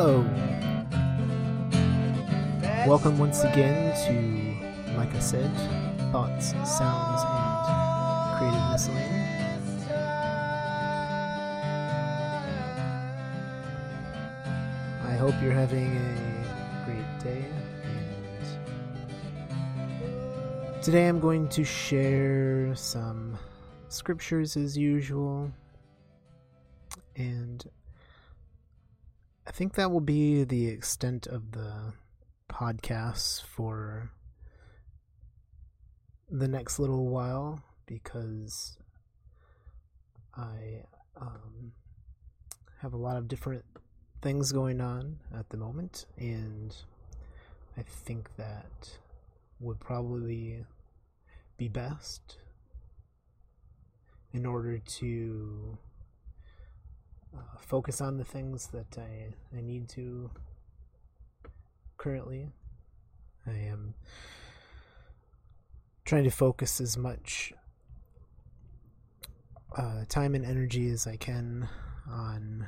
Hello. Welcome once again to, like I said, Thoughts, Sounds, and Creative Miscellany. I hope you're having a great day. And today I'm going to share some scriptures as usual and I think that will be the extent of the podcasts for the next little while because I um, have a lot of different things going on at the moment, and I think that would probably be best in order to uh, focus on the things that I, I need to currently. I am trying to focus as much uh, time and energy as I can on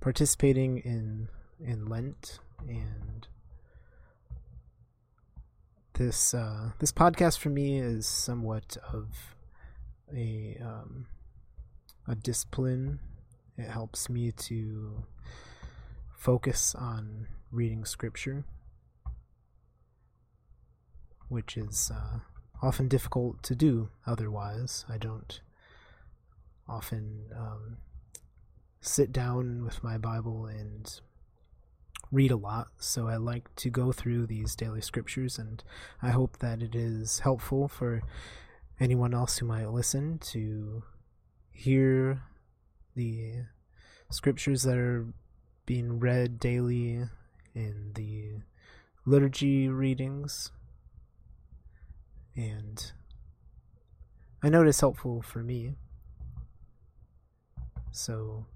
participating in in Lent and this uh, this podcast for me is somewhat of a um, a discipline. It helps me to focus on reading scripture, which is uh, often difficult to do otherwise. I don't often um, sit down with my Bible and read a lot, so I like to go through these daily scriptures, and I hope that it is helpful for anyone else who might listen to hear the scriptures that are being read daily in the liturgy readings. And I know it's helpful for me. So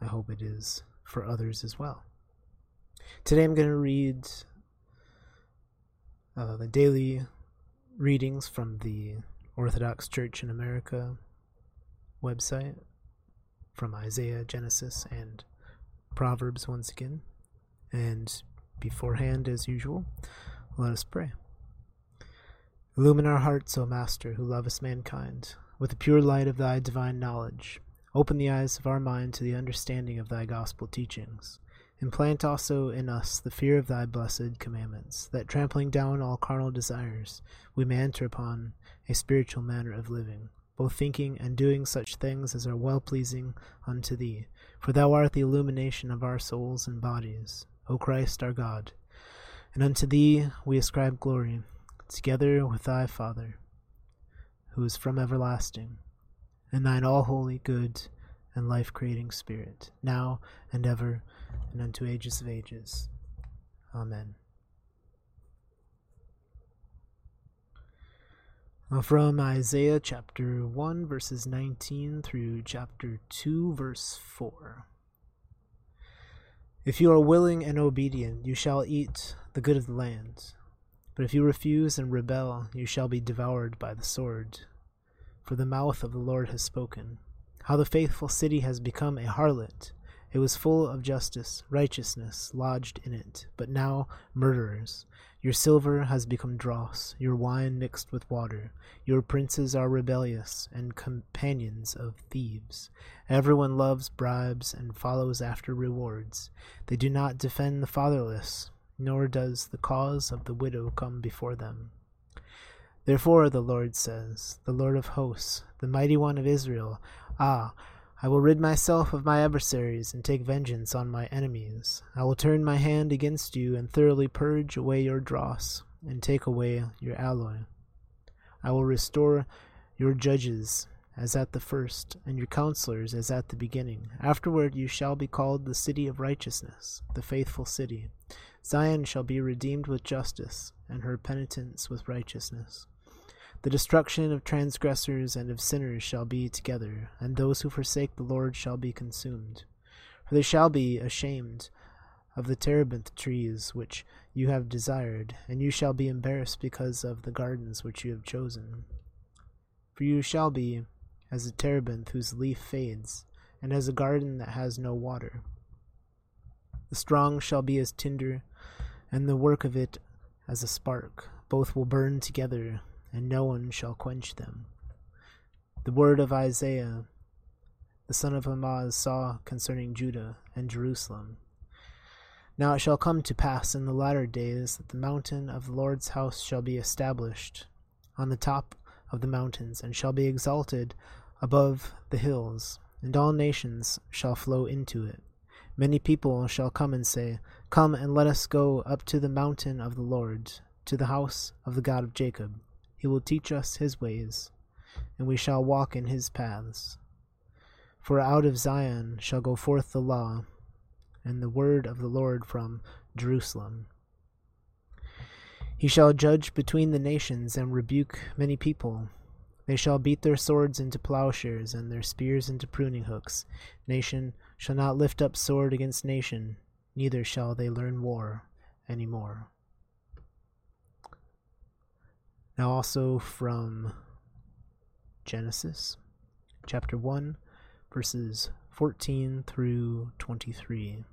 I hope it is for others as well. Today I'm going to read uh, the daily readings from the Orthodox Church in America website from Isaiah, Genesis, and Proverbs once again. And beforehand, as usual, let us pray. Illumine our hearts, O Master, who lovest mankind, with the pure light of thy divine knowledge. Open the eyes of our mind to the understanding of thy gospel teachings. Implant also in us the fear of thy blessed commandments, that trampling down all carnal desires, we may enter upon a spiritual manner of living, both thinking and doing such things as are well pleasing unto thee. For thou art the illumination of our souls and bodies, O Christ our God. And unto thee we ascribe glory, together with thy Father, who is from everlasting, and thine all holy, good, and life creating Spirit, now and ever, and unto ages of ages. Amen. Uh, from Isaiah chapter 1, verses 19 through chapter 2, verse 4. If you are willing and obedient, you shall eat the good of the land. But if you refuse and rebel, you shall be devoured by the sword. For the mouth of the Lord has spoken. How the faithful city has become a harlot. It was full of justice, righteousness lodged in it, but now murderers. Your silver has become dross, your wine mixed with water. Your princes are rebellious and companions of thieves. Everyone loves bribes and follows after rewards. They do not defend the fatherless, nor does the cause of the widow come before them. Therefore, the Lord says, the Lord of hosts, the mighty one of Israel, Ah, I will rid myself of my adversaries and take vengeance on my enemies. I will turn my hand against you and thoroughly purge away your dross and take away your alloy. I will restore your judges as at the first, and your counselors as at the beginning. Afterward you shall be called the city of righteousness, the faithful city. Zion shall be redeemed with justice, and her penitents with righteousness. The destruction of transgressors and of sinners shall be together, and those who forsake the Lord shall be consumed. For they shall be ashamed of the terebinth trees which you have desired, and you shall be embarrassed because of the gardens which you have chosen. For you shall be as a terebinth whose leaf fades, and as a garden that has no water. The strong shall be as tinder, and the work of it as a spark. Both will burn together, and no one shall quench them. The word of Isaiah, the son of Amoz, saw concerning Judah and Jerusalem. Now it shall come to pass in the latter days that the mountain of the Lord's house shall be established on the top of the mountains, and shall be exalted above the hills, and all nations shall flow into it. Many people shall come and say, Come and let us go up to the mountain of the Lord, to the house of the God of Jacob. He will teach us his ways, and we shall walk in his paths. For out of Zion shall go forth the law, and the word of the Lord from Jerusalem. He shall judge between the nations and rebuke many people. They shall beat their swords into plowshares and their spears into pruning hooks. Nation shall not lift up sword against nation, neither shall they learn war any more. Now, also from Genesis chapter 1, verses 14 through 23.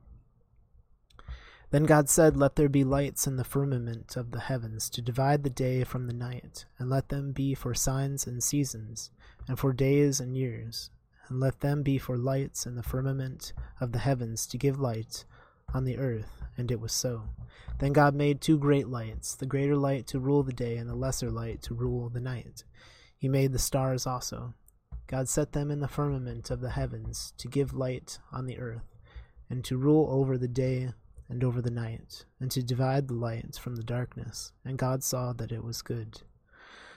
Then God said, Let there be lights in the firmament of the heavens to divide the day from the night, and let them be for signs and seasons, and for days and years, and let them be for lights in the firmament of the heavens to give light on the earth. And it was so. Then God made two great lights, the greater light to rule the day, and the lesser light to rule the night. He made the stars also. God set them in the firmament of the heavens to give light on the earth, and to rule over the day and over the night, and to divide the light from the darkness. And God saw that it was good.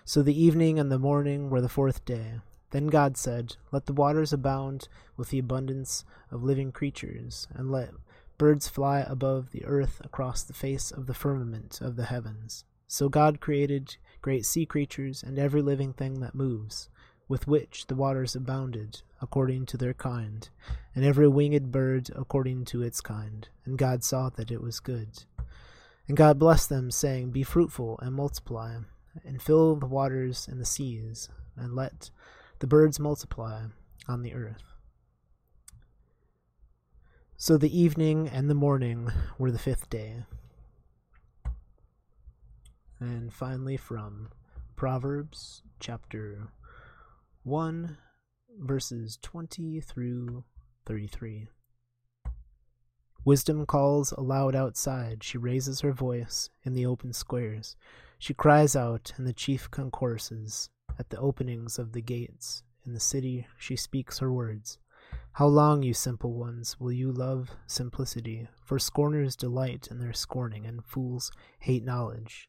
So the evening and the morning were the fourth day. Then God said, Let the waters abound with the abundance of living creatures, and let birds fly above the earth across the face of the firmament of the heavens. So God created great sea creatures and every living thing that moves, with which the waters abounded, according to their kind, and every winged bird according to its kind. And God saw that it was good. And God blessed them, saying, Be fruitful and multiply, and fill the waters and the seas, and let the birds multiply on the earth. So the evening and the morning were the fifth day. And finally, from Proverbs chapter 1 verses 20 through 33. Wisdom calls aloud outside. She raises her voice in the open squares. She cries out in the chief concourses, at the openings of the gates. In the city she speaks her words. How long, you simple ones, will you love simplicity? For scorners delight in their scorning, and fools hate knowledge.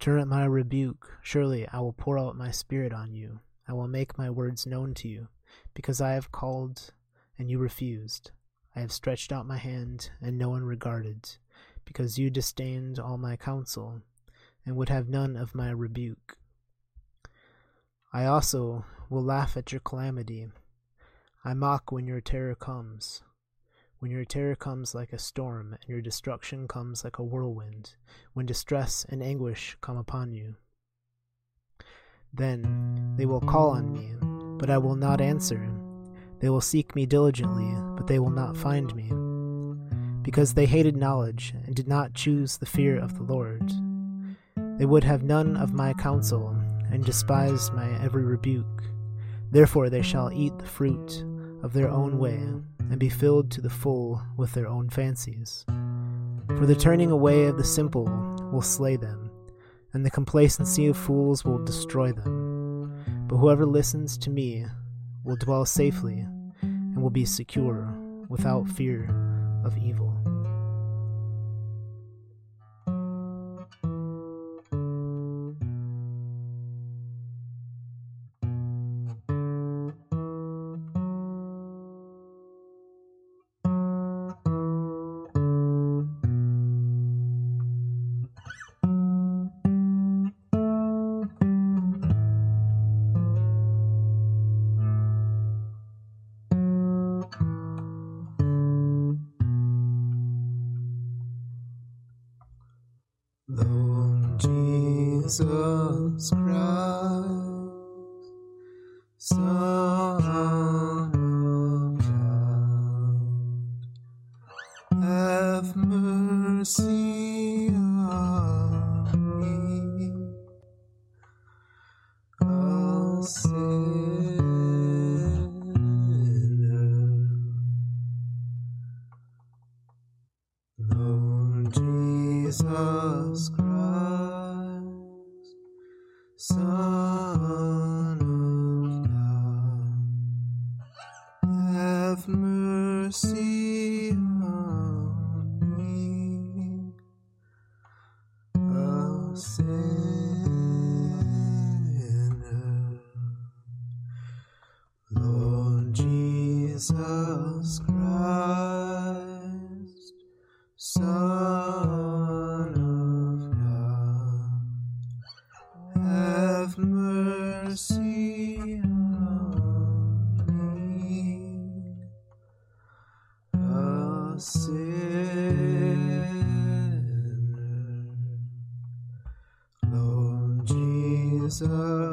Turn at my rebuke. Surely I will pour out my spirit on you. I will make my words known to you, because I have called and you refused. I have stretched out my hand and no one regarded, because you disdained all my counsel and would have none of my rebuke. I also will laugh at your calamity. I mock when your terror comes. When your terror comes like a storm, and your destruction comes like a whirlwind, when distress and anguish come upon you. Then they will call on me, but I will not answer. They will seek me diligently, but they will not find me. Because they hated knowledge and did not choose the fear of the Lord. They would have none of my counsel, and despised my every rebuke. Therefore they shall eat the fruit of their own way, and be filled to the full with their own fancies. For the turning away of the simple will slay them and the complacency of fools will destroy them. But whoever listens to me will dwell safely and will be secure without fear of evil. Jesus Christ, Son of God, have mercy on mercy Jesus